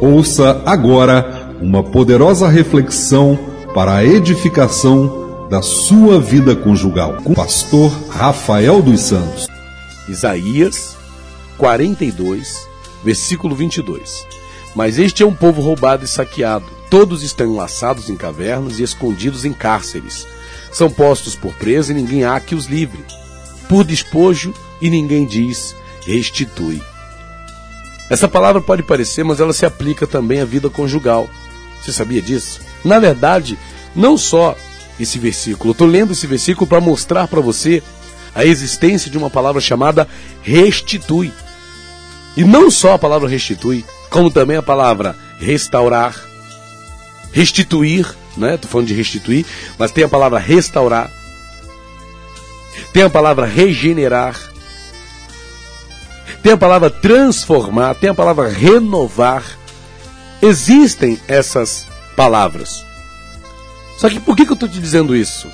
Ouça agora uma poderosa reflexão para a edificação da sua vida conjugal com o pastor Rafael dos Santos. Isaías 42, versículo 22. Mas este é um povo roubado e saqueado. Todos estão enlaçados em cavernas e escondidos em cárceres. São postos por presa e ninguém há que os livre. Por despojo e ninguém diz restitui. Essa palavra pode parecer, mas ela se aplica também à vida conjugal. Você sabia disso? Na verdade, não só esse versículo. Estou lendo esse versículo para mostrar para você a existência de uma palavra chamada restitui. E não só a palavra restitui, como também a palavra restaurar, restituir, né? Estou falando de restituir, mas tem a palavra restaurar, tem a palavra regenerar, tem a palavra transformar, tem a palavra renovar. Existem essas palavras. Só que por que, que eu estou te dizendo isso?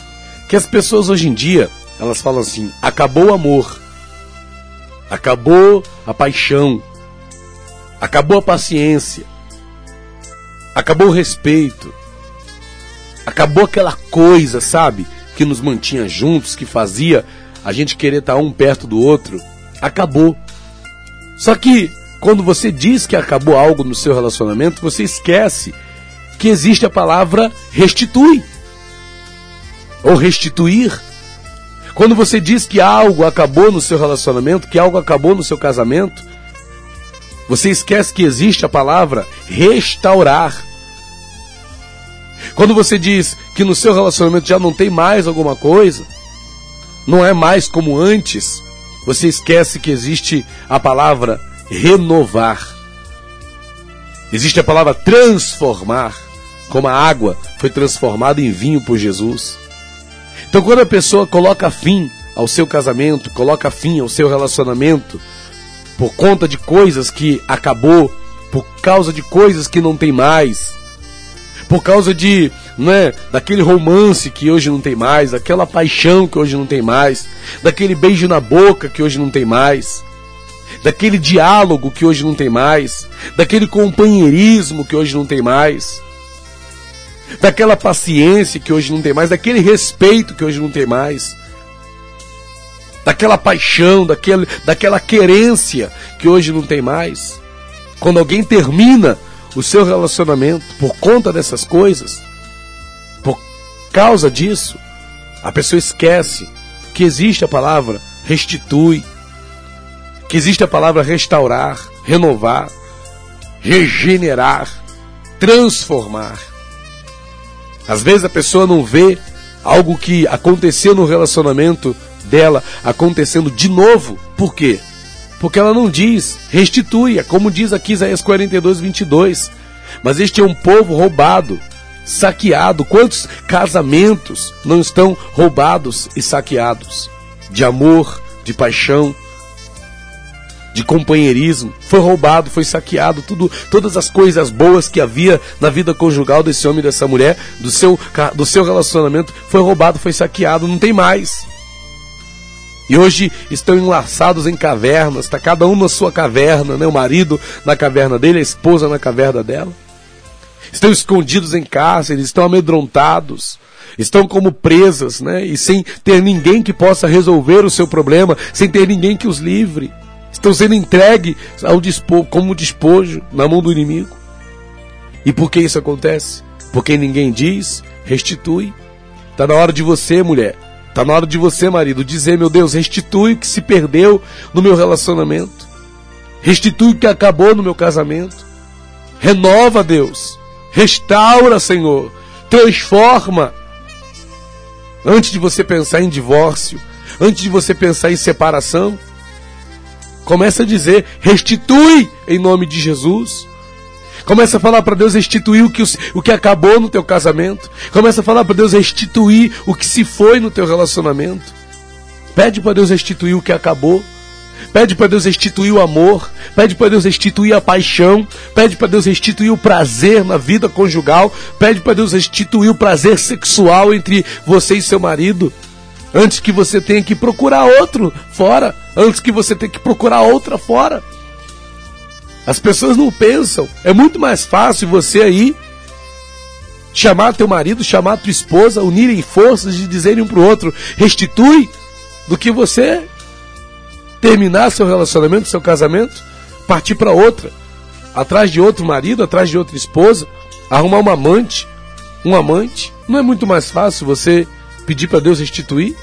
Que as pessoas hoje em dia, elas falam assim: acabou o amor, acabou a paixão, acabou a paciência, acabou o respeito, acabou aquela coisa, sabe? Que nos mantinha juntos, que fazia a gente querer estar um perto do outro. Acabou. Só que quando você diz que acabou algo no seu relacionamento, você esquece que existe a palavra restitui ou restituir. Quando você diz que algo acabou no seu relacionamento, que algo acabou no seu casamento, você esquece que existe a palavra restaurar. Quando você diz que no seu relacionamento já não tem mais alguma coisa, não é mais como antes, você esquece que existe a palavra renovar. Existe a palavra transformar, como a água foi transformada em vinho por Jesus. Então, quando a pessoa coloca fim ao seu casamento, coloca fim ao seu relacionamento, por conta de coisas que acabou, por causa de coisas que não tem mais, por causa de né, daquele romance que hoje não tem mais, daquela paixão que hoje não tem mais, daquele beijo na boca que hoje não tem mais, daquele diálogo que hoje não tem mais, daquele companheirismo que hoje não tem mais, daquela paciência que hoje não tem mais, daquele respeito que hoje não tem mais, daquela paixão, daquele, daquela querência que hoje não tem mais. Quando alguém termina o seu relacionamento por conta dessas coisas, causa disso, a pessoa esquece que existe a palavra restitui, que existe a palavra restaurar, renovar, regenerar, transformar. Às vezes a pessoa não vê algo que aconteceu no relacionamento dela acontecendo de novo. Por quê? Porque ela não diz, restitui, é como diz aqui Isaías 42, 22. Mas este é um povo roubado, saqueado. Quantos casamentos não estão roubados e saqueados? De amor, de paixão, de companheirismo. Foi roubado, foi saqueado, tudo, todas as coisas boas que havia na vida conjugal desse homem e dessa mulher, do seu, do seu relacionamento, foi roubado, foi saqueado, não tem mais. E hoje estão enlaçados em cavernas, está cada um na sua caverna, né? o marido na caverna dele, a esposa na caverna dela. Estão escondidos em cárceres, estão amedrontados, estão como presas, né? E sem ter ninguém que possa resolver o seu problema, sem ter ninguém que os livre. Estão sendo entregues ao dispo, como despojo na mão do inimigo. E por que isso acontece? Porque ninguém diz, restitui. Está na hora de você, mulher, Está na hora de você, marido, dizer, meu Deus, restitui o que se perdeu no meu relacionamento. Restitui o que acabou no meu casamento. Renova, Deus. Restaura, Senhor. Transforma. Antes de você pensar em divórcio, antes de você pensar em separação, começa a dizer: restitui em nome de Jesus. Começa a falar para Deus restituir o que, o que acabou no teu casamento. Começa a falar para Deus restituir o que se foi no teu relacionamento. Pede para Deus restituir o que acabou. Pede para Deus restituir o amor. Pede para Deus restituir a paixão. Pede para Deus restituir o prazer na vida conjugal. Pede para Deus restituir o prazer sexual entre você e seu marido. Antes que você tenha que procurar outro fora. Antes que você tenha que procurar outra fora. As pessoas não pensam. É muito mais fácil você aí chamar teu marido, chamar tua esposa, unirem forças e dizerem um pro outro, restitui, do que você terminar seu relacionamento, seu casamento, partir para outra, atrás de outro marido, atrás de outra esposa, arrumar uma amante, um amante. Não é muito mais fácil você pedir para Deus restituir?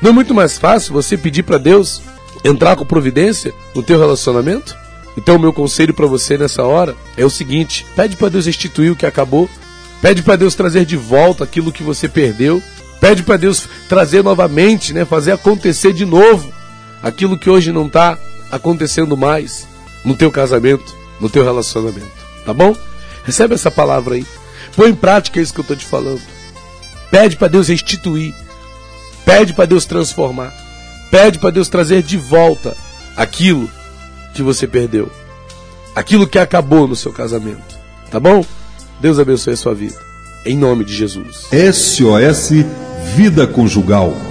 Não é muito mais fácil você pedir para Deus entrar com providência no teu relacionamento? Então o meu conselho para você nessa hora é o seguinte: pede para Deus restituir o que acabou, pede para Deus trazer de volta aquilo que você perdeu, pede para Deus trazer novamente, né, fazer acontecer de novo aquilo que hoje não está acontecendo mais no teu casamento, no teu relacionamento, tá bom? Recebe essa palavra aí. Põe em prática isso que eu estou te falando. Pede para Deus restituir. Pede para Deus transformar. Pede para Deus trazer de volta aquilo que você perdeu. Aquilo que acabou no seu casamento. Tá bom? Deus abençoe a sua vida. Em nome de Jesus. SOS Vida Conjugal.